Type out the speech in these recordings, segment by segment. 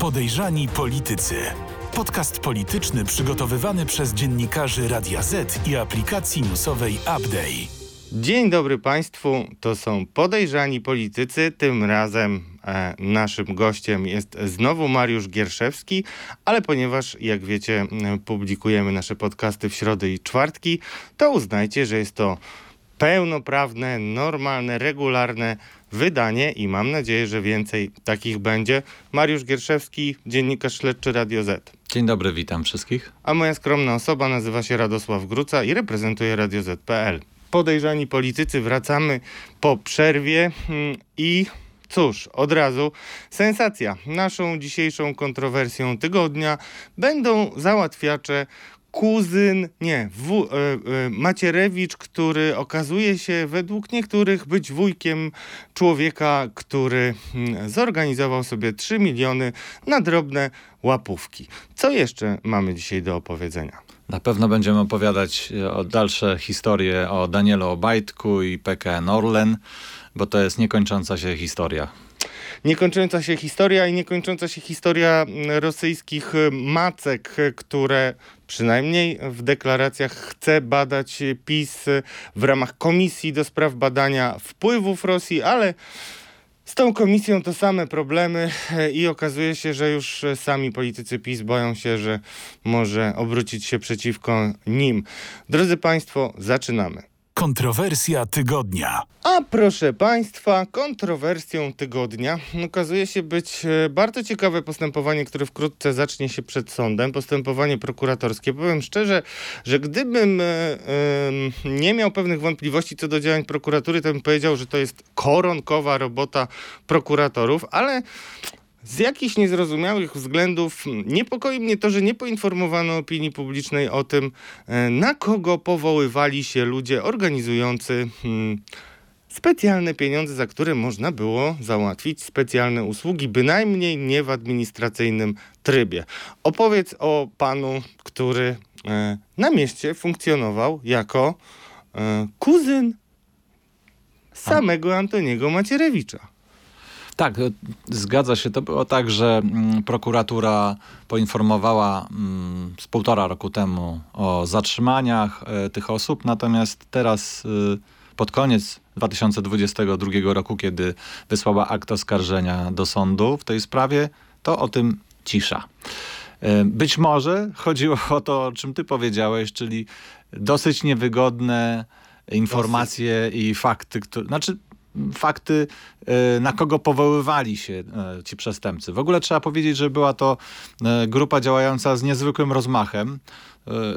Podejrzani politycy. Podcast polityczny przygotowywany przez dziennikarzy Radia Z i aplikacji newsowej Update. Dzień dobry Państwu, to są podejrzani politycy. Tym razem e, naszym gościem jest znowu Mariusz Gierszewski, ale ponieważ, jak wiecie, publikujemy nasze podcasty w środę i czwartki, to uznajcie, że jest to pełnoprawne, normalne, regularne wydanie i mam nadzieję, że więcej takich będzie. Mariusz Gierszewski, dziennikarz śledczy Radio Z. Dzień dobry, witam wszystkich. A moja skromna osoba nazywa się Radosław Gruca i reprezentuje Radio Z.pl. Podejrzani politycy wracamy po przerwie mm, i cóż, od razu sensacja. Naszą dzisiejszą kontrowersją tygodnia będą załatwiacze kuzyn, nie,wu, e, e, Macierewicz, który okazuje się według niektórych być wujkiem człowieka, który mm, zorganizował sobie 3 miliony na drobne łapówki. Co jeszcze mamy dzisiaj do opowiedzenia? Na pewno będziemy opowiadać e, o dalsze historie o Danielu Obajtku i PKN Orlen, bo to jest niekończąca się historia. Niekończąca się historia i niekończąca się historia mm, rosyjskich y, macek, y, które przynajmniej w deklaracjach chce badać y, PiS w ramach Komisji do spraw badania wpływów Rosji, ale z tą komisją to same problemy i okazuje się, że już sami politycy PiS boją się, że może obrócić się przeciwko nim. Drodzy Państwo, zaczynamy. Kontrowersja tygodnia. A proszę Państwa, kontrowersją tygodnia okazuje się być e, bardzo ciekawe postępowanie, które wkrótce zacznie się przed sądem. Postępowanie prokuratorskie. Powiem szczerze, że gdybym e, nie miał pewnych wątpliwości co do działań prokuratury, to bym powiedział, że to jest koronkowa robota prokuratorów, ale z jakichś niezrozumiałych względów niepokoi mnie to, że nie poinformowano opinii publicznej o tym, e, na kogo powoływali się ludzie organizujący hmm, specjalne pieniądze, za które można było załatwić specjalne usługi, bynajmniej nie w administracyjnym trybie. Opowiedz o panu, który e, na mieście funkcjonował jako e, kuzyn samego Antoniego Macierewicza. Tak, e, zgadza się. To było tak, że mm, prokuratura poinformowała mm, z półtora roku temu o zatrzymaniach e, tych osób, natomiast teraz e, pod koniec 2022 roku, kiedy wysłała akt oskarżenia do sądu w tej sprawie, to o tym cisza. Być może chodziło o to, o czym ty powiedziałeś, czyli dosyć niewygodne informacje i fakty, które, znaczy fakty, e, na kogo powoływali się e, ci przestępcy. W ogóle trzeba powiedzieć, że była to e, grupa działająca z niezwykłym rozmachem.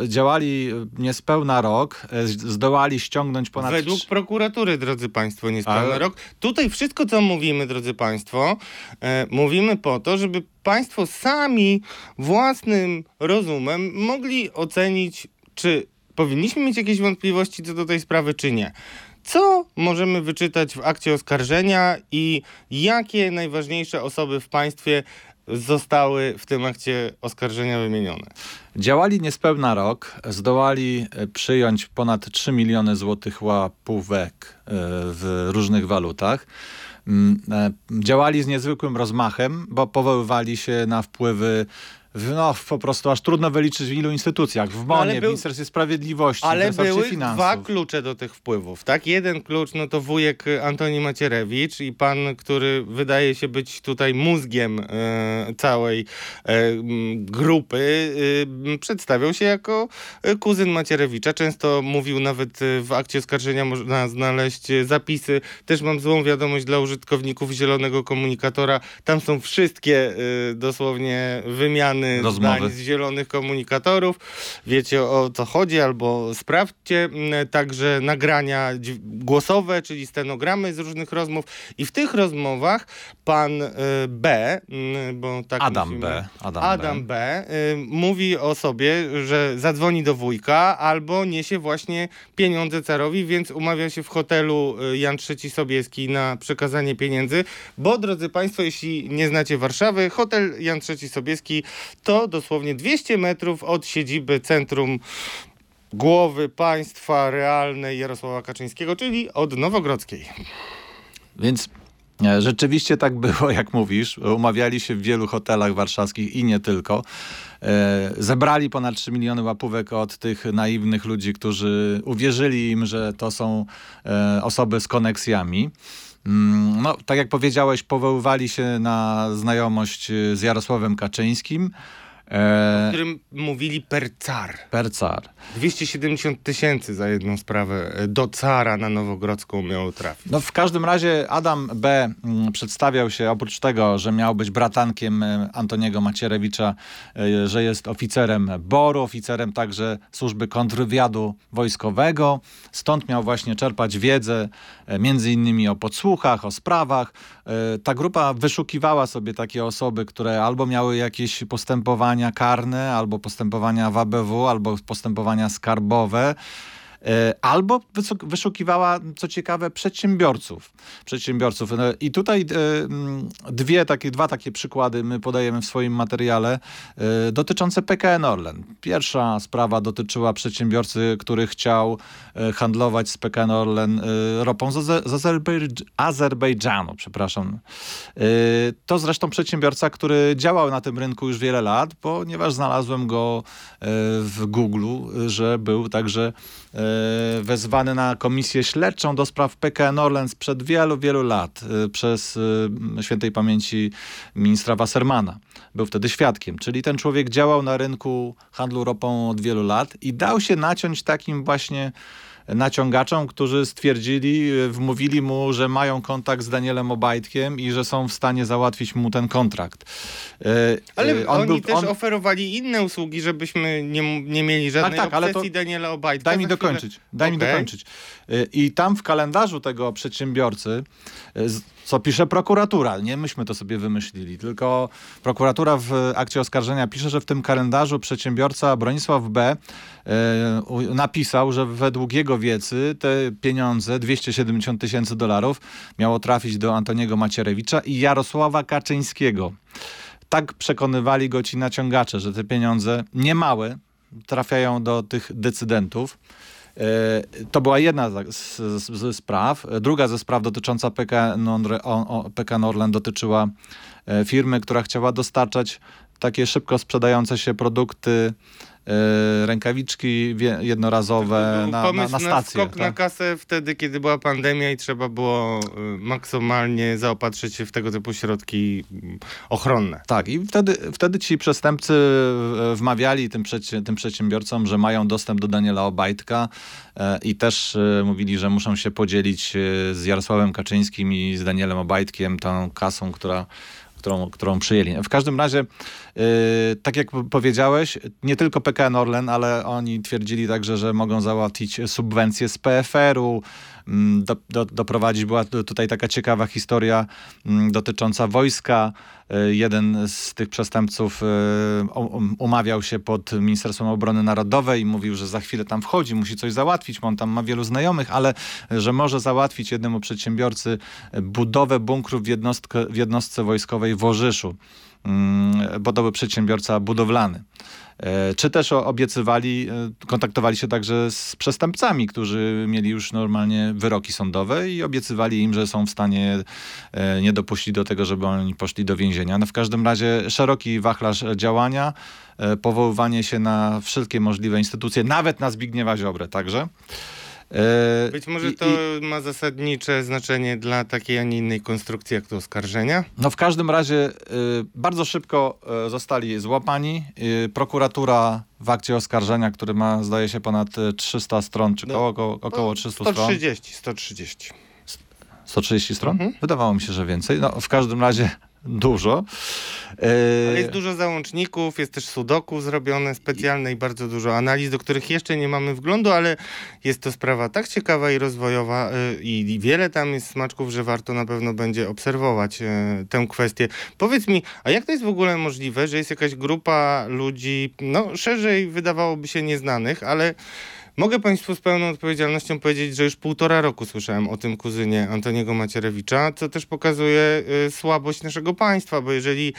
Działali niespełna rok, zdołali ściągnąć ponad... Według prokuratury, drodzy Państwo, niespełna Ale- rok. Tutaj wszystko, co mówimy, drodzy Państwo, mówimy po to, żeby Państwo sami własnym rozumem mogli ocenić, czy powinniśmy mieć jakieś wątpliwości co do tej sprawy, czy nie. Co możemy wyczytać w akcie oskarżenia i jakie najważniejsze osoby w państwie zostały w tym akcie oskarżenia wymienione? Działali niespełna rok, zdołali e, przyjąć ponad 3 miliony złotych łapówek e, w różnych walutach. Mm, e, Działali z niezwykłym rozmachem, bo powoływali się na wpływy w, no, w po prostu aż trudno wyliczyć w ilu instytucjach. W ale MONie, był- w Ministerstwie Sprawiedliwości, w Ale Resorcie były Finansów. dwa klucze do tych wpływów, tak? Jeden klucz, no to wujek Antoni Macierewicz i pan, który wydaje się być tutaj mózgiem e, całej e, grupy, m, przedstawiał się jako e, kuzyn Macierewicza. Często mówił nawet e, w akcie oskarżenia można znaleźć e, zapisy. Też mam złą wiadomość dla użytkowników zielonego komunikatora. Tam są wszystkie e, dosłownie wymiany Rozmowy. zdań z zielonych komunikatorów. Wiecie o co chodzi, albo sprawdźcie także nagrania głosowe, czyli stenogramy z różnych rozmów. I w tych rozmowach pan y, B, bo tak Adam musimy- B. Adam, Adam B. B. y, mówi o sobie, że zadzwoni do wujka albo niesie właśnie pieniądze carowi, więc umawia się w hotelu y, Jan III Sobieski na przekazanie pieniędzy, bo drodzy Państwo, jeśli nie znacie Warszawy, hotel Jan III Sobieski to dosłownie 200 metrów od siedziby centrum głowy państwa realnej Jarosława Kaczyńskiego, czyli od Nowogrodzkiej. Więc Nie, Rzeczywiście tak było, jak mówisz. Umawiali się w wielu hotelach warszawskich i nie tylko. E, Zebrali ponad 3 miliony łapówek od tych naiwnych ludzi, którzy uwierzyli im, że to są e, osoby z koneksjami. Mm, No, tak jak powiedziałeś, powoływali się na znajomość e, z Jarosławem Kaczyńskim. O E, którym mówili per car. per car. 270 tysięcy za jedną sprawę e, do cara na Nowogrodzką miało trafić. No w każdym razie Adam B. mm, przedstawiał się oprócz tego, że miał być bratankiem e, Antoniego Macierewicza, e, że jest oficerem BOR-u, oficerem także służby kontrwywiadu wojskowego. Stąd miał właśnie czerpać wiedzę między innymi o podsłuchach, o sprawach. Ta grupa wyszukiwała sobie takie osoby, które albo miały jakieś postępowania karne, albo postępowania w ABW, albo postępowania skarbowe. E, Albo wyszukiwała, co ciekawe, przedsiębiorców. przedsiębiorców. No I tutaj e, mm, dwie takie, dwa takie przykłady my podajemy w swoim materiale e, dotyczące PKN Orlen. Pierwsza sprawa dotyczyła przedsiębiorcy, który chciał handlować z PKN Orlen ropą z, Aze- z Azerbejdż- Azerbejdżanu. Przepraszam. To zresztą przedsiębiorca, który działał na tym rynku już wiele lat, ponieważ znalazłem go w Google, że był także wezwany na komisję śledczą do spraw PKN Orlen sprzed wielu, wielu lat e, przez e, świętej pamięci ministra Wassermana. Był wtedy świadkiem, czyli ten człowiek działał na rynku handlu ropą od wielu lat i dał się naciąć takim właśnie naciągaczom, którzy stwierdzili, e, wmówili mu, że mają kontakt z Danielem Obajtkiem i że są w stanie załatwić mu ten kontrakt. E, Ale e, on oni był- też on- oferowali inne usługi, żebyśmy nie, nie mieli żadnej tak, ale obsesji to- Daniela Obajtka. Daj mi chwilę- dokończyć. Daj mi Okej. dokończyć. I tam w kalendarzu tego przedsiębiorcy, co pisze prokuratura, nie myśmy to sobie wymyślili, tylko prokuratura w akcie oskarżenia pisze, że w tym kalendarzu przedsiębiorca Bronisław B. u- napisał, że według jego wiedzy te pieniądze, 270 tysięcy dolarów, miało trafić do Antoniego Macierewicza i Jarosława Kaczyńskiego. Tak przekonywali go ci naciągacze, że te pieniądze niemałe trafiają do tych decydentów. E, To była jedna z- spraw. E, Druga ze spraw dotycząca PKN, o- PKN Orlen dotyczyła e, firmy, która chciała dostarczać takie szybko sprzedające się produkty, rękawiczki wie- jednorazowe na, na, na stację. skok na tak? kasę wtedy, kiedy była pandemia i trzeba było y, maksymalnie zaopatrzyć się w tego typu środki mm, ochronne. Tak, i wtedy, wtedy ci przestępcy wmawiali tym, tym przedsiębiorcom, że mają dostęp do Daniela Obajtka e, i też e, mówili, że muszą się podzielić e, z Jarosławem Kaczyńskim i z Danielem Obajtkiem tą kasą, która, którą, którą przyjęli. W każdym razie, e, tak jak powiedziałeś, nie tylko PKN Orlen, ale oni twierdzili także, że mogą załatwić subwencje z PFR-u, do, do, doprowadzić. Była tu- tutaj taka ciekawa historia mm, dotycząca wojska. E, Jeden z tych przestępców e, um- umawiał się pod Ministerstwem Obrony Narodowej i mówił, że za chwilę tam wchodzi, musi coś załatwić, bo on tam ma wielu znajomych, ale e, że może załatwić jednemu przedsiębiorcy budowę bunkru w, jednostkę, w jednostce wojskowej w Orzyszu, Mm, bo to był przedsiębiorca budowlany. E, Czy też obiecywali, e, kontaktowali się także z przestępcami, którzy mieli już normalnie wyroki sądowe i obiecywali im, że są w stanie e, nie dopuścić do tego, żeby oni poszli do więzienia. No w każdym razie szeroki wachlarz działania, powoływanie się na wszystkie możliwe instytucje, nawet na Zbigniewa Ziobrę także. E, Być może i- to ma zasadnicze znaczenie dla takiej, a nie innej konstrukcji jak to oskarżenia. No w każdym razie y, bardzo szybko y, zostali złapani. Y, prokuratura w akcie oskarżenia, który ma zdaje się ponad y, 300 stron, czy No, koło, około, około 300 stron. 130, 130. 130 stron? Mhm. Wydawało mi się, że więcej. No w każdym razie dużo. Y, Ale jest dużo załączników, jest też sudoku zrobione specjalne i bardzo dużo analiz, do których jeszcze nie mamy wglądu, ale jest to sprawa tak ciekawa i rozwojowa y, i, wiele tam jest smaczków, że warto na pewno będzie obserwować y, tę kwestię. Powiedz mi, a jak to jest w ogóle możliwe, że jest jakaś grupa ludzi, no szerzej wydawałoby się nieznanych, ale Mogę Państwu z pełną odpowiedzialnością powiedzieć, że już półtora roku słyszałem o tym kuzynie Antoniego Macierewicza, co też pokazuje y, słabość naszego państwa, bo jeżeli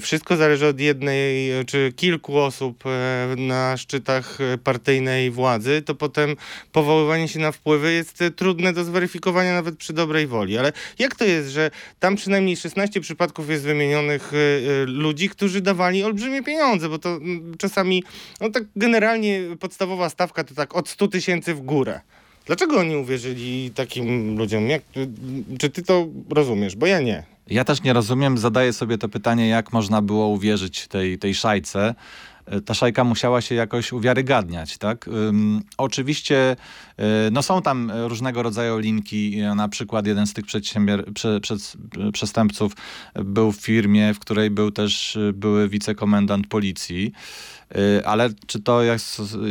wszystko zależy od jednej czy kilku osób y, na szczytach partyjnej władzy, to potem powoływanie się na wpływy jest y, trudne do zweryfikowania nawet przy dobrej woli. Ale jak to jest, że tam przynajmniej 16 przypadków jest wymienionych y, ludzi, którzy dawali olbrzymie pieniądze, bo to mm, czasami, no tak generalnie podstawowa stawka to tak od 100 tysięcy w górę. Dlaczego oni uwierzyli takim ludziom? Jak, czy ty to rozumiesz? Bo ja nie. Ja też nie rozumiem, zadaję sobie to pytanie, jak można było uwierzyć tej, tej szajce. E, ta szajka musiała się jakoś uwiarygadniać, tak? Oczywiście e, no są tam różnego rodzaju linki, na przykład jeden z tych prze, prze, przestępców był w firmie, w której był też były wicekomendant policji. Ale czy to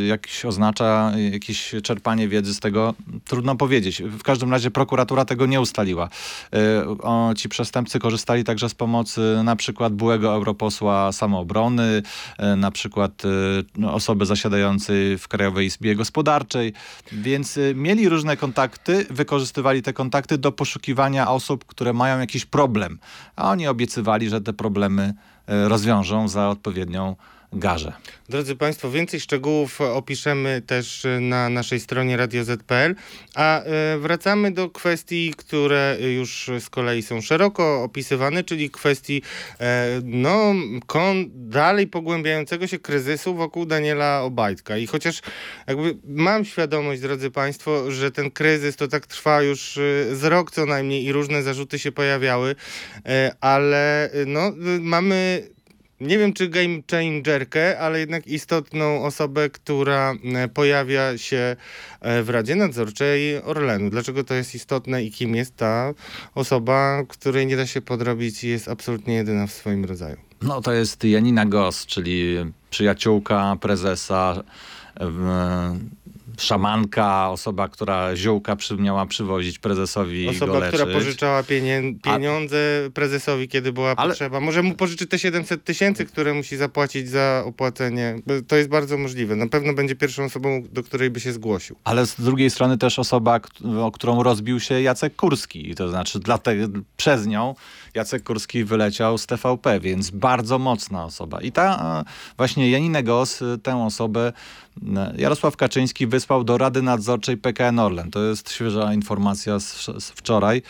jakiś oznacza jakieś czerpanie wiedzy z tego? Trudno powiedzieć. W każdym razie prokuratura tego nie ustaliła. O, ci przestępcy korzystali także z pomocy na przykład byłego europosła samoobrony, na przykład no, osoby zasiadającej w Krajowej Izbie Gospodarczej, więc mieli różne kontakty, wykorzystywali te kontakty do poszukiwania osób, które mają jakiś problem, a oni obiecywali, że te problemy rozwiążą za odpowiednią garze. Drodzy Państwo, więcej szczegółów opiszemy też na naszej stronie radioz.pl, a e, wracamy do kwestii, które już z kolei są szeroko opisywane, czyli kwestii e, no, dalej pogłębiającego się kryzysu wokół Daniela Obajtka. I chociaż jakby mam świadomość, drodzy Państwo, że ten kryzys to tak trwa już e, z rok co najmniej i różne zarzuty się pojawiały, ale no, mamy nie wiem czy game changerkę, ale jednak istotną osobę, która e, pojawia się e, w Radzie Nadzorczej Orlenu. Dlaczego to jest istotne i kim jest ta osoba, której nie da się podrobić i jest absolutnie jedyna w swoim rodzaju? No to jest Janina Gos, czyli przyjaciółka prezesa szamanka, osoba, która ziółka przy, miała przywozić prezesowi Osoba, która pożyczała pieniądze A... prezesowi, kiedy była Ale... potrzeba. Może mu pożyczy te 700 tysięcy, które musi zapłacić za opłacenie. To jest bardzo możliwe. Na pewno będzie pierwszą osobą, do której by się zgłosił. Ale z drugiej strony też osoba, o którą rozbił się Jacek Kurski. To znaczy dlatego, przez nią Jacek Kurski wyleciał z TVP, więc bardzo mocna osoba. I ta właśnie Janina Gos, tę osobę Jarosław Kaczyński wysłał do Rady Nadzorczej PKN Orlen. To jest świeża informacja z, z wczoraj.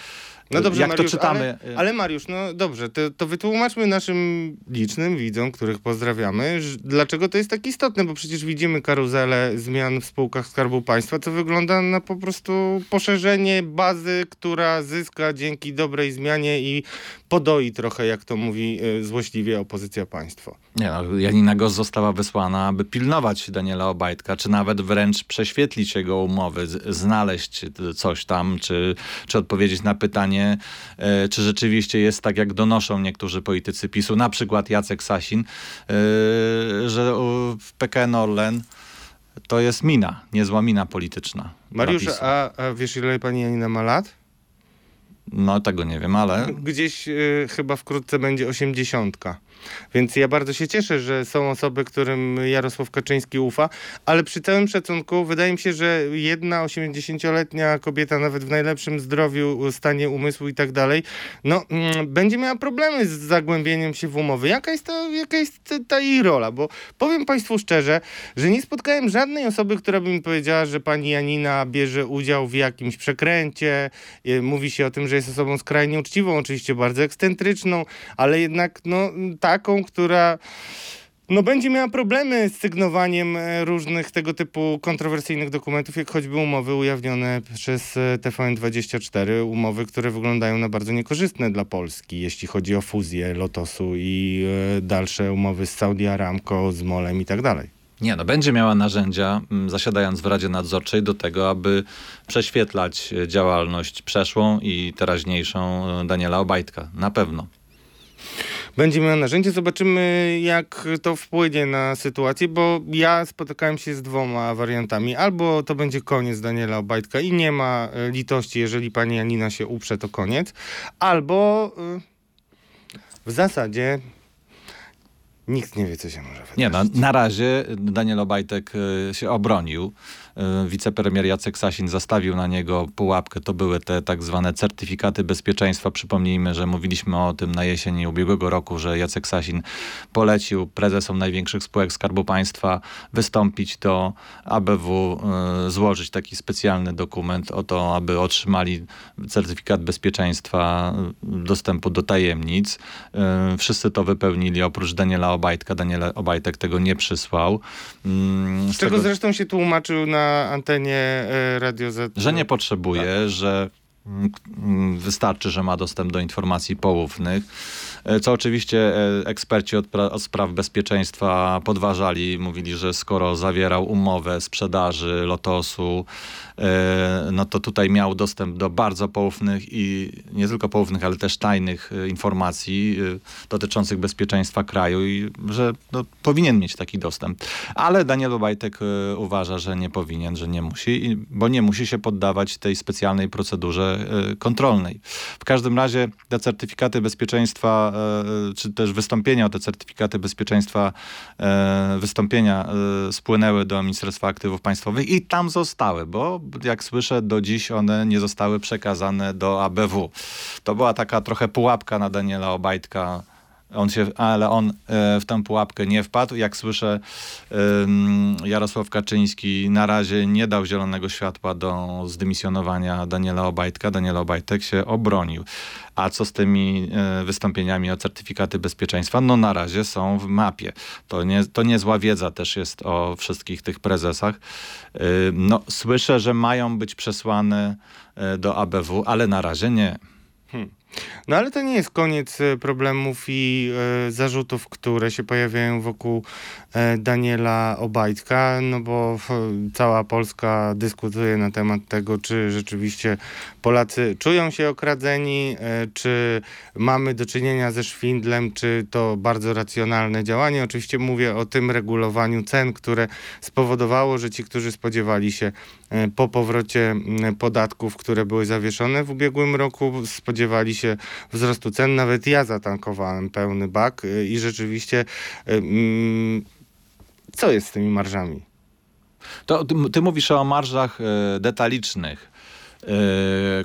No dobrze, Jak Mariusz, to czytamy? Ale, ale, Mariusz, no dobrze, to, to wytłumaczmy naszym licznym widzom, których pozdrawiamy, dlaczego to jest tak istotne, bo przecież widzimy karuzelę zmian w spółkach Skarbu Państwa, co wygląda na po prostu poszerzenie bazy, która zyska dzięki dobrej zmianie i podoi trochę, jak to mówi y, złośliwie opozycja państwo. Nie no, Janina Gos została wysłana, aby pilnować Daniela Obajtka, czy nawet wręcz prześwietlić jego umowy, znaleźć coś tam, czy, czy odpowiedzieć na pytanie, e, czy rzeczywiście jest tak, jak donoszą niektórzy politycy PiSu, na przykład Jacek Sasin, e, że w PKN Orlen to jest mina, niezła mina polityczna. Mariusz, a, a wiesz ile pani Janina ma lat? No tego nie wiem, ale... Gdzieś y, chyba wkrótce będzie osiemdziesiątka. Więc ja bardzo się cieszę, że są osoby, którym Jarosław Kaczyński ufa, ale przy całym szacunku wydaje mi się, że jedna 80-letnia kobieta, nawet w najlepszym zdrowiu, stanie umysłu i tak dalej, no mm, będzie miała problemy z zagłębieniem się w umowy. Jaka jest, to, jaka jest ta jej rola? Bo powiem Państwu szczerze, że nie spotkałem żadnej osoby, która by mi powiedziała, że pani Janina bierze udział w jakimś przekręcie. Mówi się o tym, że jest osobą skrajnie uczciwą, oczywiście bardzo ekscentryczną, ale jednak no taką, która no, będzie miała problemy z sygnowaniem e, różnych tego typu kontrowersyjnych dokumentów, jak choćby umowy ujawnione przez e, TVN24, umowy, które wyglądają na bardzo niekorzystne dla Polski, jeśli chodzi o fuzję Lotosu i e, dalsze umowy z Saudi Aramco, z Molem i tak dalej. Nie, no będzie miała narzędzia, zasiadając w Radzie Nadzorczej, do tego, aby prześwietlać działalność przeszłą i teraźniejszą Daniela Obajtka. Na pewno będzie miał narzędzie. Zobaczymy, jak to wpłynie na sytuację, bo ja spotykałem się z dwoma wariantami. Albo to będzie koniec Daniela Obajtka i nie ma e, litości, jeżeli pani Janina się uprze, to koniec. Albo e, w zasadzie Nikt nie wie, co się może wydarzyć. Nie, no, na razie Daniel Obajtek y, się obronił. Y, Wicepremier Jacek Sasin zastawił na niego pułapkę. To były te tak zwane certyfikaty bezpieczeństwa. Przypomnijmy, że mówiliśmy o tym na jesieni ubiegłego roku, że Jacek Sasin polecił prezesom największych spółek Skarbu Państwa wystąpić do ABW, y, złożyć taki specjalny dokument o to, aby otrzymali certyfikat bezpieczeństwa y, dostępu do tajemnic. Wszyscy to wypełnili oprócz Daniela Obajtka. Daniel Obajtek tego nie przysłał. Mm, Z czego zresztą się tłumaczył na antenie e, Radio Z. że nie potrzebuje, że mm, mm, wystarczy, że ma dostęp do informacji poufnych, e, co oczywiście e, eksperci od, od spraw bezpieczeństwa podważali, mówili, że skoro zawierał umowę sprzedaży Lotosu, no to tutaj miał dostęp do bardzo poufnych i nie tylko poufnych, ale też tajnych e, informacji e, dotyczących bezpieczeństwa kraju i że no, powinien mieć taki dostęp. Ale Daniel Obajtek e, uważa, że nie powinien, że nie musi, bo nie musi się poddawać tej specjalnej procedurze e, kontrolnej. W każdym razie te certyfikaty bezpieczeństwa, e, czy też wystąpienia o te certyfikaty bezpieczeństwa, e, wystąpienia e, spłynęły do Ministerstwa Aktywów Państwowych i tam zostały, bo jak słyszę, do dziś one nie zostały przekazane do ABW. To była taka trochę pułapka na Daniela Obajtka, on się, ale on e, w tę pułapkę nie wpadł. Jak słyszę, Jarosław Kaczyński na razie nie dał zielonego światła do zdymisjonowania Daniela Obajtka. Daniel Obajtek się obronił. A co z tymi e, wystąpieniami o certyfikaty bezpieczeństwa? No na razie są w mapie. To, nie, to niezła wiedza też jest o wszystkich tych prezesach. No, słyszę, że mają być przesłane e, do ABW, ale na razie nie. No ale to nie jest koniec e, problemów i e, zarzutów, które się pojawiają wokół e, Daniela Obajtka, no bo cała Polska dyskutuje na temat tego, czy rzeczywiście Polacy czują się okradzeni, czy mamy do czynienia ze szwindlem, czy to bardzo racjonalne działanie. Oczywiście mówię o tym regulowaniu cen, które spowodowało, że ci, którzy spodziewali się po powrocie podatków, które były zawieszone w ubiegłym roku, spodziewali się wzrostu cen. Nawet ja zatankowałem pełny bak y, i rzeczywiście y, mm, co jest z tymi marżami? To ty, ty mówisz o marżach e, detalicznych,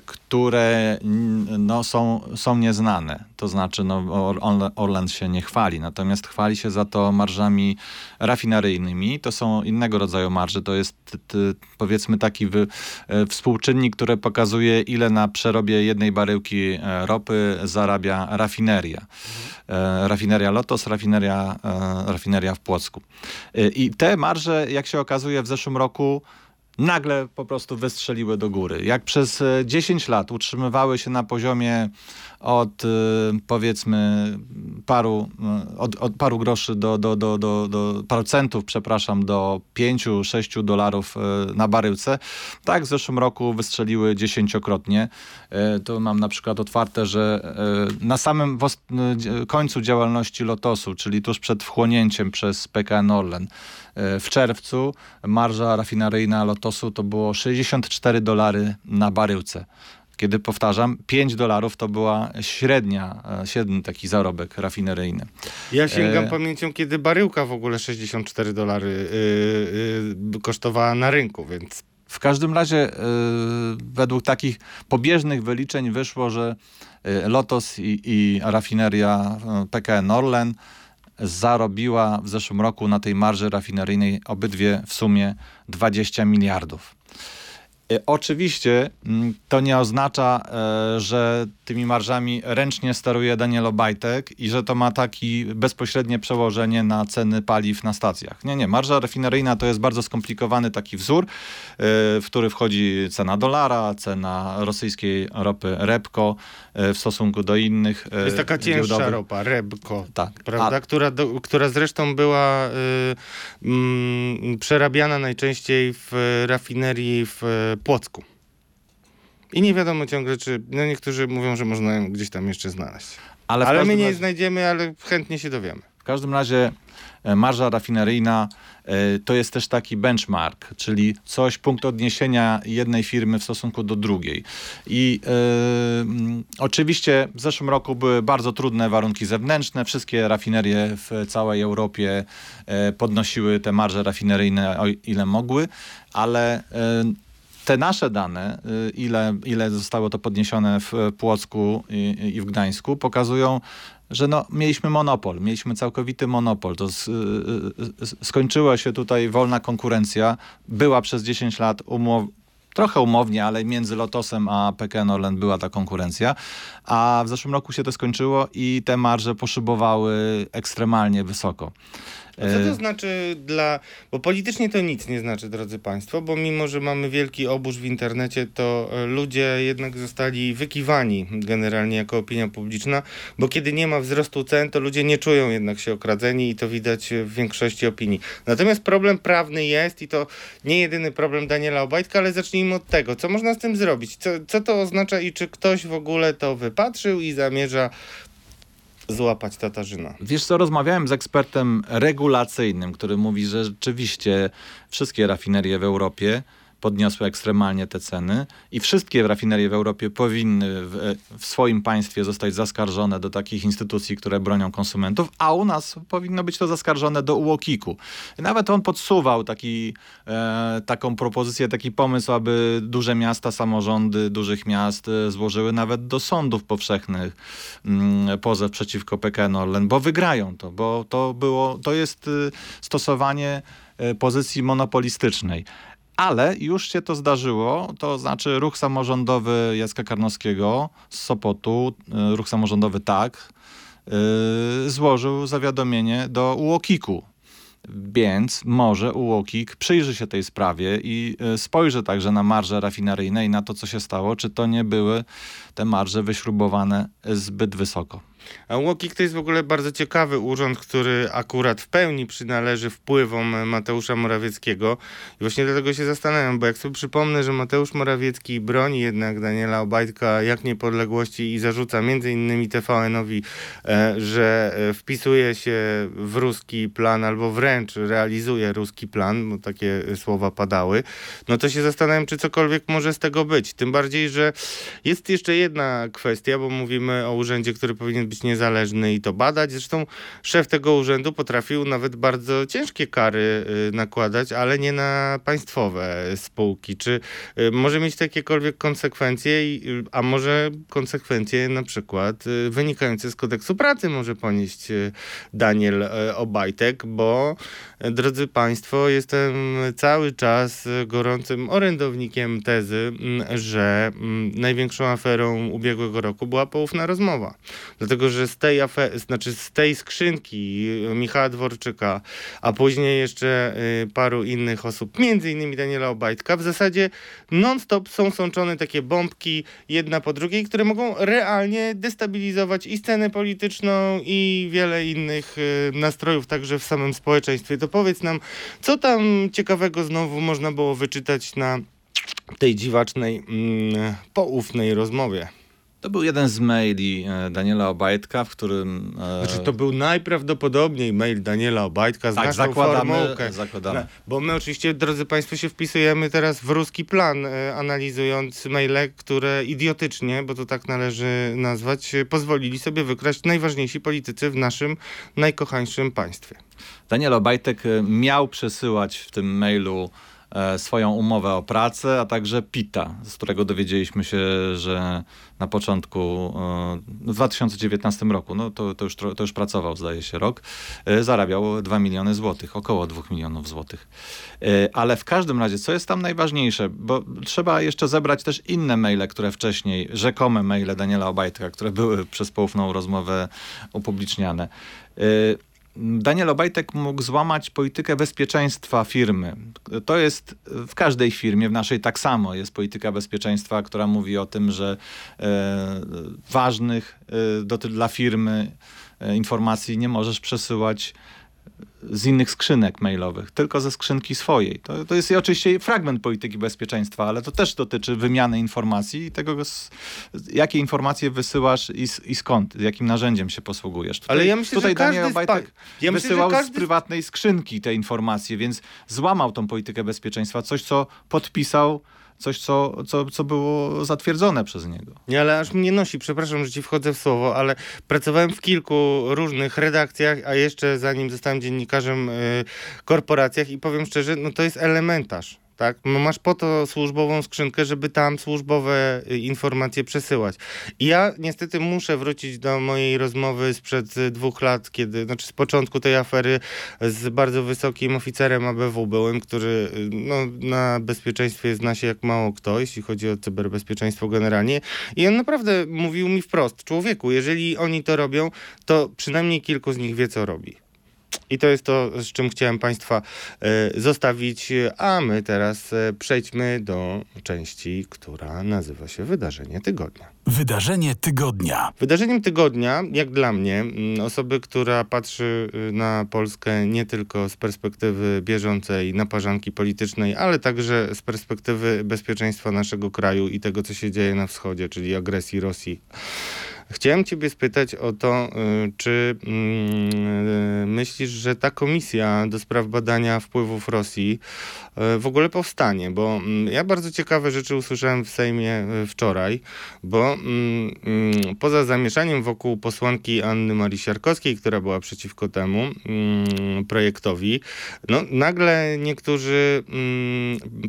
które n- no, są, są nieznane. To znaczy no, Or- Orle- Orlen się nie chwali, natomiast chwali się za to marżami rafineryjnymi. To są innego rodzaju marże. To jest powiedzmy taki e, współczynnik, który pokazuje ile na przerobie jednej baryłki e, ropy zarabia rafineria. E, rafineria Lotos, rafineria, rafineria w Płocku. I te marże, jak się okazuje, w zeszłym roku nagle po prostu wystrzeliły do góry. Jak przez e, 10 lat utrzymywały się na poziomie od e, powiedzmy paru, e, od, od paru groszy do, do, do, do, do paru centów, przepraszam, do 5-6 dolarów e, na baryłce, tak w zeszłym roku wystrzeliły dziesięciokrotnie. E, To mam na przykład otwarte, że e, na samym e, końcu działalności Lotosu, czyli tuż przed wchłonięciem przez PKN Orlen, e, w czerwcu marża rafineryjna Lotosu to było 64 dolary na baryłce. Kiedy powtarzam, 5 dolarów to była średnia, e, średni taki zarobek rafineryjny. Ja sięgam E. pamięcią, kiedy baryłka w ogóle 64 dolary y, y, kosztowała na rynku, więc W każdym razie y, według takich pobieżnych wyliczeń wyszło, że Lotos i, i rafineria PKN Orlen zarobiła w zeszłym roku na tej marży rafineryjnej obydwie w sumie 20 miliardów. Y, Oczywiście mm, to nie oznacza, e, że tymi marżami ręcznie steruje Daniel Obajtek i że to ma takie bezpośrednie przełożenie na ceny paliw na stacjach. Nie, nie. Marża rafineryjna to jest bardzo skomplikowany taki wzór, e, w który wchodzi cena dolara, cena rosyjskiej ropy Repko e, w stosunku do innych to jest taka cięższa giełdowych. ropa, Rebko. Tak. Prawda? Która, do, która zresztą była y, mm, przerabiana najczęściej w rafinerii w Płocku. I nie wiadomo ciągle, czy. No niektórzy mówią, że można ją gdzieś tam jeszcze znaleźć. Ale, Ale my nie razie- znajdziemy, ale chętnie się dowiemy. W każdym razie e, marża rafineryjna e, to jest też taki benchmark, czyli coś, punkt odniesienia jednej firmy w stosunku do drugiej. I e, mm, oczywiście w zeszłym roku były bardzo trudne warunki zewnętrzne. Wszystkie rafinerie w całej Europie podnosiły te marże rafineryjne o ile mogły, ale te nasze dane, y, ile, ile zostało to podniesione w Płocku i, i w Gdańsku, pokazują, że no, mieliśmy monopol, mieliśmy całkowity monopol. To z, y, y, skończyła się tutaj wolna konkurencja. Była przez 10 lat umow trochę umownie, ale między Lotosem a PKN Orlen była ta konkurencja, a w zeszłym roku się to skończyło i te marże poszybowały ekstremalnie wysoko. A co to znaczy dla. Bo politycznie to nic nie znaczy, drodzy Państwo, bo mimo, że mamy wielki obóz w internecie, to e, ludzie jednak zostali wykiwani generalnie jako opinia publiczna, bo kiedy nie ma wzrostu cen, to ludzie nie czują jednak się okradzeni i to widać w większości opinii. Natomiast problem prawny jest i to nie jedyny problem Daniela Obajtka, ale zacznijmy od tego. Co można z tym zrobić? Co, co to oznacza i czy ktoś w ogóle to wypatrzył i zamierza złapać Tatarzyna. Wiesz co, rozmawiałem z ekspertem regulacyjnym, który mówi, że rzeczywiście wszystkie rafinerie w Europie podniosły ekstremalnie te ceny i wszystkie rafinerie w Europie powinny w, w, swoim państwie zostać zaskarżone do takich instytucji, które bronią konsumentów, a u nas powinno być to zaskarżone do UOKiK-u. Nawet on podsuwał taki, e, taką propozycję, taki pomysł, aby duże miasta, samorządy dużych miast e, złożyły nawet do sądów powszechnych mm, pozew przeciwko PKN Orlen, bo wygrają to, bo to było, to jest e, stosowanie e, pozycji monopolistycznej ale już się to zdarzyło, to znaczy ruch samorządowy Jacka Karnowskiego z Sopotu, y, ruch samorządowy tak, yy, złożył zawiadomienie do UOKiK-u. Więc może UOKiK przyjrzy się tej sprawie i y, spojrzy także na marże rafineryjne i na to, co się stało, czy to nie były te marże wyśrubowane zbyt wysoko. A UOKiK to jest w ogóle bardzo ciekawy urząd, który akurat w pełni przynależy wpływom Mateusza Morawieckiego. I właśnie dlatego się zastanawiam, bo jak sobie przypomnę, że Mateusz Morawiecki broni jednak Daniela Obajtka jak niepodległości i zarzuca między innymi TVN-owi, e, że e, wpisuje się w ruski plan albo wręcz realizuje ruski plan, bo takie słowa padały, no to się zastanawiam, czy cokolwiek może z tego być. Tym bardziej, że jest jeszcze jedna kwestia, bo mówimy o urzędzie, który powinien być niezależny i to badać. Zresztą szef tego urzędu potrafił nawet bardzo ciężkie kary y, nakładać, ale nie na państwowe spółki. Czy y, może mieć jakiekolwiek konsekwencje, y, a może konsekwencje na przykład wynikające z kodeksu pracy może ponieść Daniel Obajtek, bo drodzy Państwo, jestem cały czas gorącym orędownikiem tezy, mm, że mm, największą aferą ubiegłego roku była poufna rozmowa. Dlatego, że z tej znaczy z tej skrzynki Michała Dworczyka, a później jeszcze y, paru innych osób, między innymi Daniela Obajtka, w zasadzie non-stop są sączone takie bombki jedna po drugiej, które mogą realnie destabilizować i scenę polityczną i wiele innych y, nastrojów także w samym społeczeństwie. To powiedz nam, co tam ciekawego znowu można było wyczytać na tej dziwacznej, mm, poufnej rozmowie. To był jeden z maili e, Daniela Obajtka, w którym... E, znaczy to był najprawdopodobniej mail Daniela Obajtka z tak, naszą zakładamy, formułkę. zakładamy. Bo my oczywiście, drodzy Państwo, się wpisujemy teraz w ruski plan, e, analizując maile, które idiotycznie, bo to tak należy nazwać, pozwolili sobie wykraść najważniejsi politycy w naszym najkochańszym państwie. Daniel Obajtek miał przesyłać w tym mailu swoją umowę o pracę, a także PITA, z którego dowiedzieliśmy się, że na początku, e, w 2019 roku, no to, to, już, to już pracował, zdaje się, rok, e, zarabiał 2 miliony złotych, około 2 milionów złotych. Ale w każdym razie, co jest tam najważniejsze, bo trzeba jeszcze zebrać też inne maile, które wcześniej, rzekome maile Daniela Obajtka, które były przez poufną rozmowę upubliczniane. Daniel Obajtek mógł złamać politykę bezpieczeństwa firmy. To jest w każdej firmie, w naszej tak samo jest polityka bezpieczeństwa, która mówi o tym, że e, ważnych e, do, dla firmy e, informacji nie możesz przesyłać z innych skrzynek mailowych, tylko ze skrzynki swojej. To, to jest oczywiście fragment polityki bezpieczeństwa, ale to też dotyczy wymiany informacji i tego, jakie informacje wysyłasz i, i skąd, jakim narzędziem się posługujesz. Tutaj, ale ja myślę, tutaj że Daniel Obajtek ja wysyłał myślę, każdy... z prywatnej skrzynki te informacje, więc złamał tą politykę bezpieczeństwa, coś co podpisał coś, co, co, co było zatwierdzone przez niego. Nie, ale aż mnie nosi, przepraszam, że ci wchodzę w słowo, ale pracowałem w kilku różnych redakcjach, a jeszcze zanim zostałem dziennikarzem y, korporacjach i powiem szczerze, no to jest elementarz tak? No masz po to służbową skrzynkę, żeby tam służbowe y, informacje przesyłać. I ja niestety muszę wrócić do mojej rozmowy sprzed y, dwóch lat, kiedy, znaczy z początku tej afery z bardzo wysokim oficerem ABW byłem, który y, no, na bezpieczeństwie zna się jak mało kto, jeśli chodzi o cyberbezpieczeństwo generalnie. I on naprawdę mówił mi wprost, człowieku, jeżeli oni to robią, to przynajmniej kilku z nich wie, co robi. I to jest to, z czym chciałem Państwa e, zostawić, a my teraz e, przejdźmy do części, która nazywa się Wydarzenie Tygodnia. Wydarzenie Tygodnia. Wydarzeniem Tygodnia, jak dla mnie, osoby, która patrzy y, na Polskę nie tylko z perspektywy bieżącej naparzanki politycznej, ale także z perspektywy bezpieczeństwa naszego kraju i tego, co się dzieje na wschodzie, czyli agresji Rosji Chciałem Ciebie spytać o to, y, czy mm, y, myślisz, że ta komisja do spraw badania wpływów Rosji y, w ogóle powstanie? Bo mm, ja bardzo ciekawe rzeczy usłyszałem w Sejmie wczoraj, bo mm, poza zamieszaniem wokół posłanki Anny Marii Siarkowskiej, która była przeciwko temu projektowi, no nagle niektórzy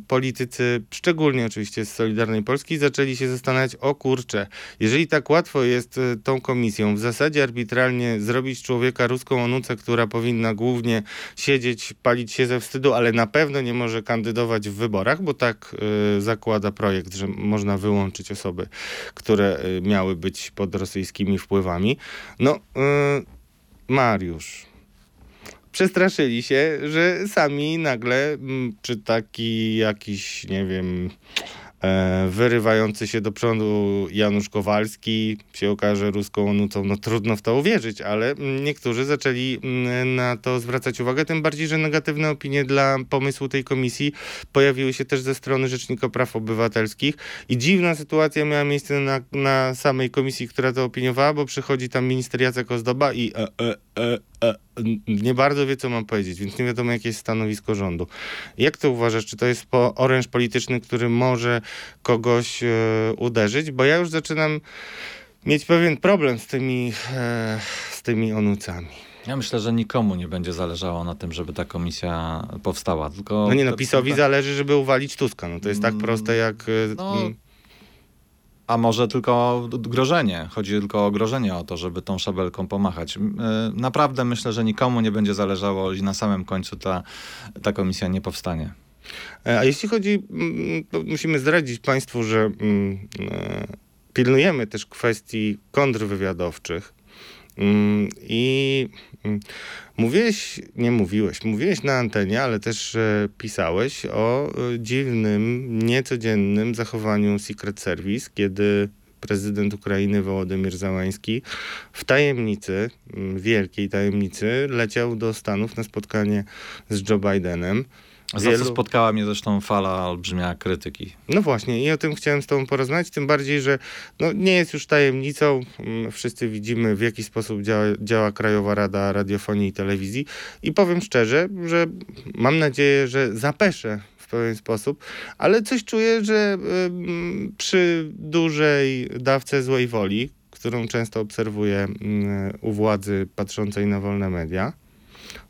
politycy, szczególnie oczywiście z Solidarnej Polski, zaczęli się zastanawiać, o kurczę, jeżeli tak łatwo jest Y, tą komisją. W zasadzie arbitralnie zrobić człowieka ruską onucę, która powinna głównie siedzieć, palić się ze wstydu, ale na pewno nie może kandydować w wyborach, bo tak y, zakłada projekt, że można wyłączyć osoby, które y, miały być pod rosyjskimi wpływami. No, Mariusz przestraszyli się, że sami nagle, czy taki jakiś, nie wiem, E, wyrywający się do przodu Janusz Kowalski się okaże ruską onucą. No trudno w to uwierzyć, ale niektórzy zaczęli mm, na to zwracać uwagę, tym bardziej, że negatywne opinie dla pomysłu tej komisji pojawiły się też ze strony Rzecznika Praw Obywatelskich i dziwna sytuacja miała miejsce na, na samej komisji, która to opiniowała, bo przychodzi tam minister Jacek Ozdoba i e, e, e, e nie bardzo wie, co mam powiedzieć, więc nie wiadomo, jakie jest stanowisko rządu. Jak to uważasz? Czy to jest po oręż polityczny, który może kogoś e, uderzyć? Bo ja już zaczynam mieć pewien problem z tymi, e, z tymi onucami. Ja myślę, że nikomu nie będzie zależało na tym, żeby ta komisja powstała. Tylko no nie no, PiSowi zależy, żeby uwalić Tuska. No to jest tak mm, proste jak... E, no, mm. A może tylko grożenie. Chodzi tylko o grożenie o to, żeby tą szabelką pomachać. E, naprawdę myślę, że nikomu nie będzie zależało i na samym końcu ta, ta komisja nie powstanie. E, a jeśli chodzi, musimy zdradzić Państwu, że e, pilnujemy też kwestii kontrwywiadowczych. I mówiłeś, nie mówiłeś, mówiłeś na antenie, ale też pisałeś o e, dziwnym, niecodziennym zachowaniu Secret Service, kiedy prezydent Ukrainy Wołodymyr Załański w tajemnicy, wielkiej tajemnicy, leciał do Stanów na spotkanie z Joe Bidenem. Za wielu... co spotkała mnie zresztą fala olbrzymia krytyki. No właśnie i o tym chciałem z tobą porozmawiać, tym bardziej, że no, nie jest już tajemnicą, mm, wszyscy widzimy w jaki sposób działa, działa Krajowa Rada Radiofonii i Telewizji i powiem szczerze, że mam nadzieję, że zapeszę w pewien sposób, ale coś czuję, że y, przy dużej dawce złej woli, którą często obserwuję y, u władzy patrzącej na wolne media,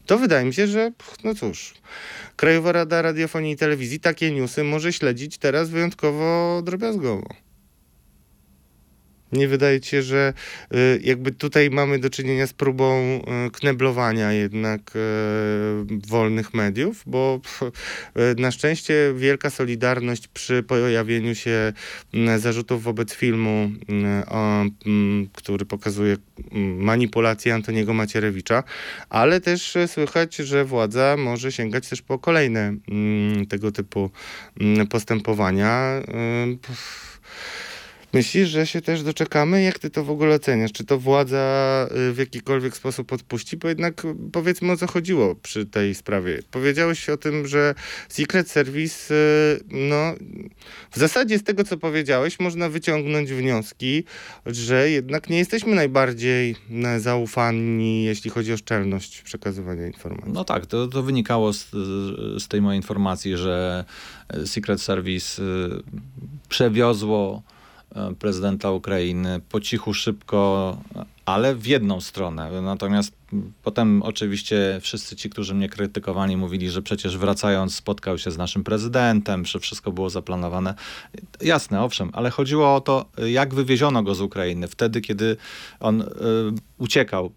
to wydaje mi się, że no cóż, Krajowa Rada Radiofonii i Telewizji takie newsy może śledzić teraz wyjątkowo drobiazgowo. Nie wydaje ci się, że y, jakby tutaj mamy do czynienia z próbą y, kneblowania jednak y, wolnych mediów, bo na szczęście wielka solidarność przy pojawieniu się zarzutów wobec filmu, który pokazuje manipulację Antoniego Macierewicza, ale też słychać, że władza może sięgać też po kolejne tego typu postępowania Myślisz, że się też doczekamy? Jak ty to w ogóle oceniasz? Czy to władza y, w jakikolwiek sposób odpuści? Bo jednak y, powiedzmy o co chodziło przy tej sprawie. Powiedziałeś o tym, że Secret Service, y, no w zasadzie z tego co powiedziałeś, można wyciągnąć wnioski, że jednak nie jesteśmy najbardziej zaufani, jeśli chodzi o szczelność przekazywania informacji. No tak, to, to wynikało z, z tej mojej informacji, że Secret Service przewiozło prezydenta Ukrainy po cichu, szybko, ale w jedną stronę. Natomiast Potem oczywiście wszyscy ci, którzy mnie krytykowali, mówili, że przecież wracając spotkał się z naszym prezydentem, że wszystko było zaplanowane. Jasne, owszem, ale chodziło o to, jak wywieziono go z Ukrainy wtedy, kiedy on y, uciekał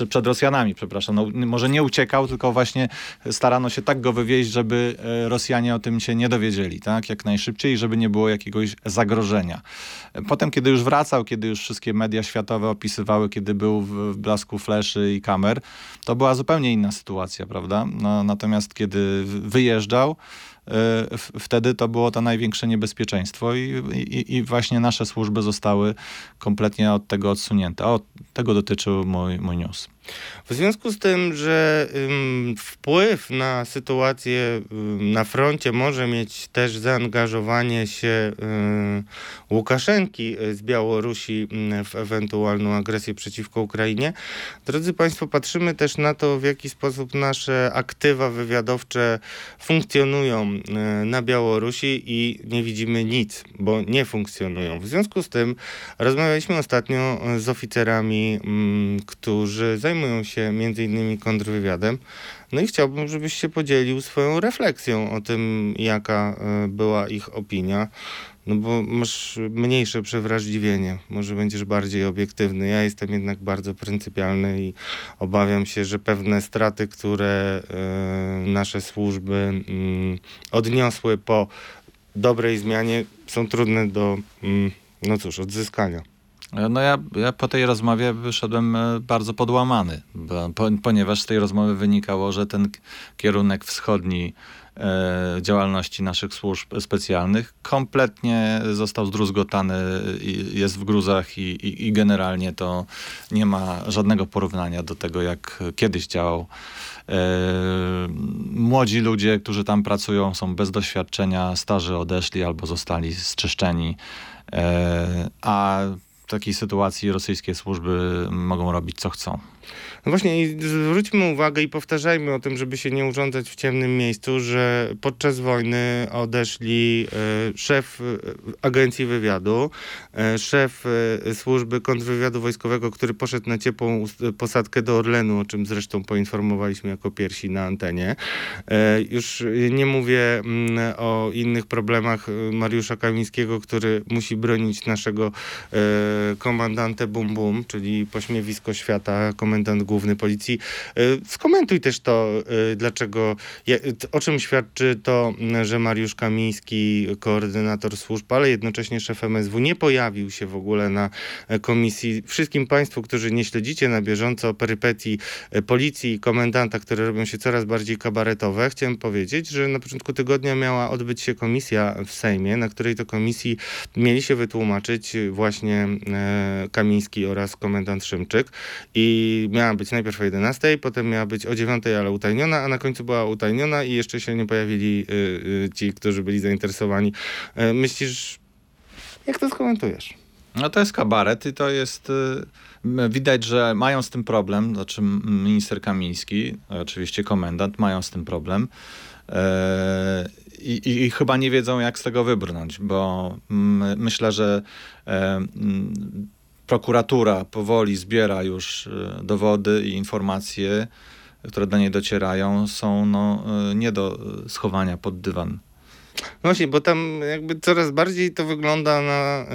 y, przed Rosjanami, przepraszam. No, może nie uciekał, tylko właśnie starano się tak go wywieźć, żeby y, Rosjanie o tym się nie dowiedzieli, tak? Jak najszybciej, żeby nie było jakiegoś zagrożenia. Potem, kiedy już wracał, kiedy już wszystkie media światowe opisywały, kiedy był w, w blasku fleszy i kamer, to była zupełnie inna sytuacja, prawda? No, natomiast kiedy wyjeżdżał, e, wtedy to było to największe niebezpieczeństwo i, i, i, właśnie nasze służby zostały kompletnie od tego odsunięte. O, tego dotyczył mój, mój news. W związku z tym, że wpływ na sytuację na froncie może mieć też zaangażowanie się ym, Łukaszenki y, z Białorusi w ewentualną agresję przeciwko Ukrainie, drodzy Państwo, patrzymy też na to, w jaki sposób nasze aktywa wywiadowcze funkcjonują y, na Białorusi i nie widzimy nic, bo nie funkcjonują. W związku z tym rozmawialiśmy ostatnio z oficerami, którzy zajmują zajmują się między innymi kontrwywiadem. No i chciałbym, żebyś się podzielił swoją refleksją o tym, jaka e, była ich opinia. No bo masz mniejsze przewrażliwienie, może będziesz bardziej obiektywny. Ja jestem jednak bardzo pryncypialny i obawiam się, że pewne straty, które y, nasze służby y, odniosły po dobrej zmianie, są trudne do, y, no cóż, odzyskania. No ja, ja po tej rozmowie wyszedłem e, bardzo podłamany, bo, po, ponieważ z tej rozmowy wynikało, że ten kierunek wschodni e, działalności naszych służb specjalnych kompletnie został zdruzgotany, i jest w gruzach i, i, i generalnie to nie ma żadnego porównania do tego, jak kiedyś działał. E, młodzi ludzie, którzy tam pracują, są bez doświadczenia, starzy odeszli albo zostali zczyszczeni. E, a takiej sytuacji rosyjskie służby mogą robić co chcą. No właśnie i zwróćmy uwagę i powtarzajmy o tym, żeby się nie urządzać w ciemnym miejscu, że podczas wojny odeszli e, szef e, agencji wywiadu, e, szef służby kontrwywiadu wojskowego, który poszedł na ciepłą posadkę do Orlenu, o czym zresztą poinformowaliśmy jako pierwsi na antenie. Już nie mówię mm, o innych problemach Mariusza Kamińskiego, który musi bronić naszego komandantę Bum Bum, czyli pośmiewisko świata, komendant główny główny policji. E, skomentuj też to, e, dlaczego, o czym świadczy to, że Mariusz Kamiński, koordynator służb, ale jednocześnie szef MSW, nie pojawił się w ogóle na e, komisji. Wszystkim Państwu, którzy nie śledzicie na bieżąco perypetii policji i komendanta, które robią się coraz bardziej kabaretowe, chciałem powiedzieć, że na początku tygodnia miała odbyć się komisja w Sejmie, na której to komisji mieli się wytłumaczyć właśnie Kamiński oraz komendant Szymczyk i miała być być najpierw o 11, potem miała być o 9, ale utajniona, a na końcu była utajniona i jeszcze się nie pojawili y, y, ci, którzy byli zainteresowani. Y, myślisz, jak to skomentujesz? No to jest kabaret i to jest... Y, widać, że mają z tym problem, znaczy minister Kamiński, oczywiście komendant, mają z tym problem. E, I, i, I, chyba nie wiedzą, jak z tego wybrnąć, bo myślę, że e, prokuratura powoli zbiera już e, dowody i informacje, które do niej docierają, są no, e, nie do schowania pod dywan. No właśnie, bo tam jakby coraz bardziej to wygląda na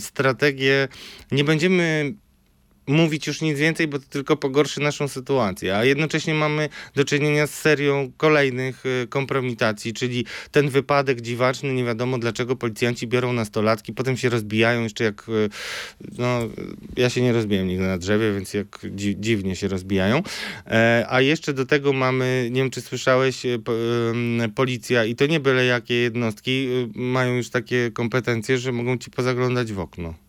strategię. Nie będziemy mówić już nic więcej, bo to tylko pogorszy naszą sytuację. A jednocześnie mamy do czynienia z serią kolejnych y, kompromitacji, czyli ten wypadek dziwaczny, nie wiadomo dlaczego policjanci biorą nastolatki, potem się rozbijają jeszcze jak, y, no ja się nie rozbiłem nigdy na drzewie, więc jak dzi dziwnie się rozbijają. E, a jeszcze do tego mamy, nie wiem czy słyszałeś, y, policja i to nie byle jakie jednostki mają już takie kompetencje, że mogą ci pozaglądać w okno.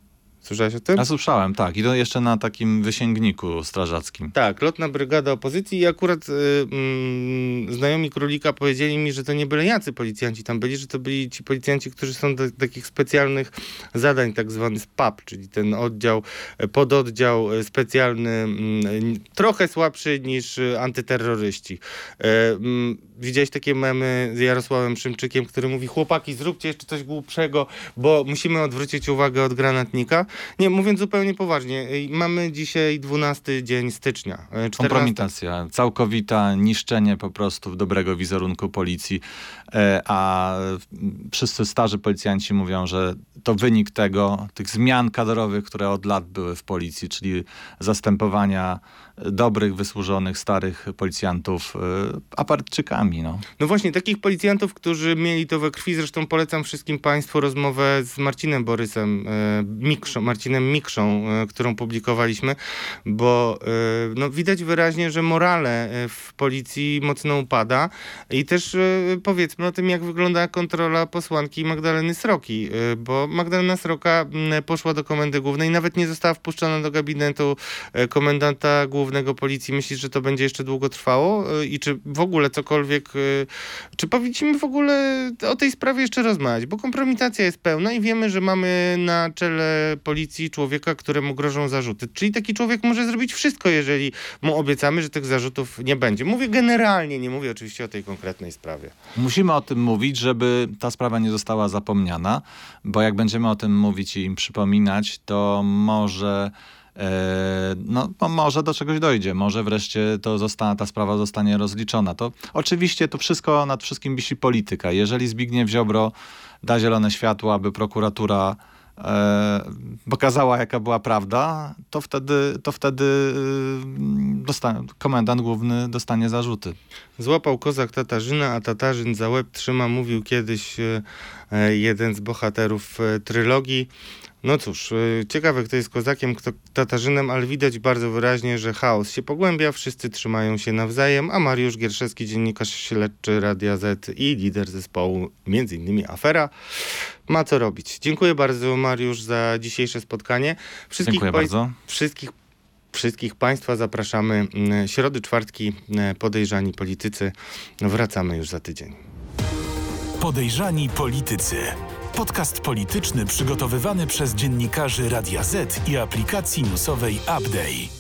Słyszałeś o tym? Słyszałem, tak. I to jeszcze na takim wysięgniku strażackim. Tak, lotna brygada opozycji i akurat y, mm, znajomi królika powiedzieli mi, że to nie byle jacy policjanci tam byli, że to byli ci policjanci, którzy są do takich specjalnych zadań, tak zwany SPAP, czyli ten oddział, e, pododdział e, specjalny, mm, trochę słabszy niż e, antyterroryści. Mm, widziałeś takie memy z Jarosławem Szymczykiem, który mówi, chłopaki, zróbcie jeszcze coś głupszego, bo musimy odwrócić uwagę od granatnika. Nie, mówiąc zupełnie poważnie, y, mamy dzisiaj 12 dzień stycznia. y, 14. Kompromitacja, całkowita niszczenie po prostu dobrego wizerunku policji, e, a wszyscy starzy policjanci mówią, że to wynik tego, tych zmian kadrowych, które od lat były w policji, czyli zastępowania dobrych, wysłużonych, starych policjantów e, apartczykami. No. No właśnie, takich policjantów, którzy mieli to we krwi, zresztą polecam wszystkim Państwu rozmowę z Marcinem Borysem, e, Mikszą, Marcinem Mikszą, e, którą publikowaliśmy, bo e, no, widać wyraźnie, że morale w policji mocno upada i też powiedzmy o tym, jak wygląda kontrola posłanki Magdaleny Sroki, bo Magdalena Sroka poszła do komendy głównej, nawet nie została wpuszczona do gabinetu komendanta głównego policji. Myślisz, że to będzie jeszcze długo trwało? E, I czy w ogóle cokolwiek, e, czy powinniśmy w ogóle o tej sprawie jeszcze rozmawiać? Bo kompromitacja jest pełna i wiemy, że mamy na czele policji człowieka, któremu grożą zarzuty. Czyli taki człowiek może zrobić wszystko, jeżeli mu obiecamy, że tych zarzutów nie będzie. Mówię generalnie, nie mówię oczywiście o tej konkretnej sprawie. Musimy o tym mówić, żeby ta sprawa nie została zapomniana, bo jak będziemy o tym mówić i im przypominać, to może, no, no, może do czegoś dojdzie. Może wreszcie to zosta, ta sprawa zostanie rozliczona. To oczywiście to wszystko nad wszystkim wisi polityka. Jeżeli Zbigniew Ziobro da zielone światło, aby prokuratura e, pokazała, jaka była prawda, to wtedy, to wtedy y, dosta- komendant główny dostanie zarzuty. Złapał kozak Tatarzyna, a Tatarzyn za łeb trzyma, mówił kiedyś e, e, jeden z bohaterów e, trylogii. No cóż, e, ciekawe kto jest kozakiem, kto Tatarzynem, ale widać bardzo wyraźnie, że chaos się pogłębia, wszyscy trzymają się nawzajem, a Mariusz Gierszewski, dziennikarz śledczy Radia Z i lider zespołu, między innymi Afera, ma co robić. Dziękuję bardzo Mariusz za dzisiejsze spotkanie. Wszystkich Dziękuję bardzo. Wszystkich, wszystkich Państwa zapraszamy mm, środy, czwartki, mm, podejrzani politycy. Wracamy już za tydzień. Podejrzani politycy. Podcast polityczny przygotowywany przez dziennikarzy Radia Z i aplikacji newsowej Update.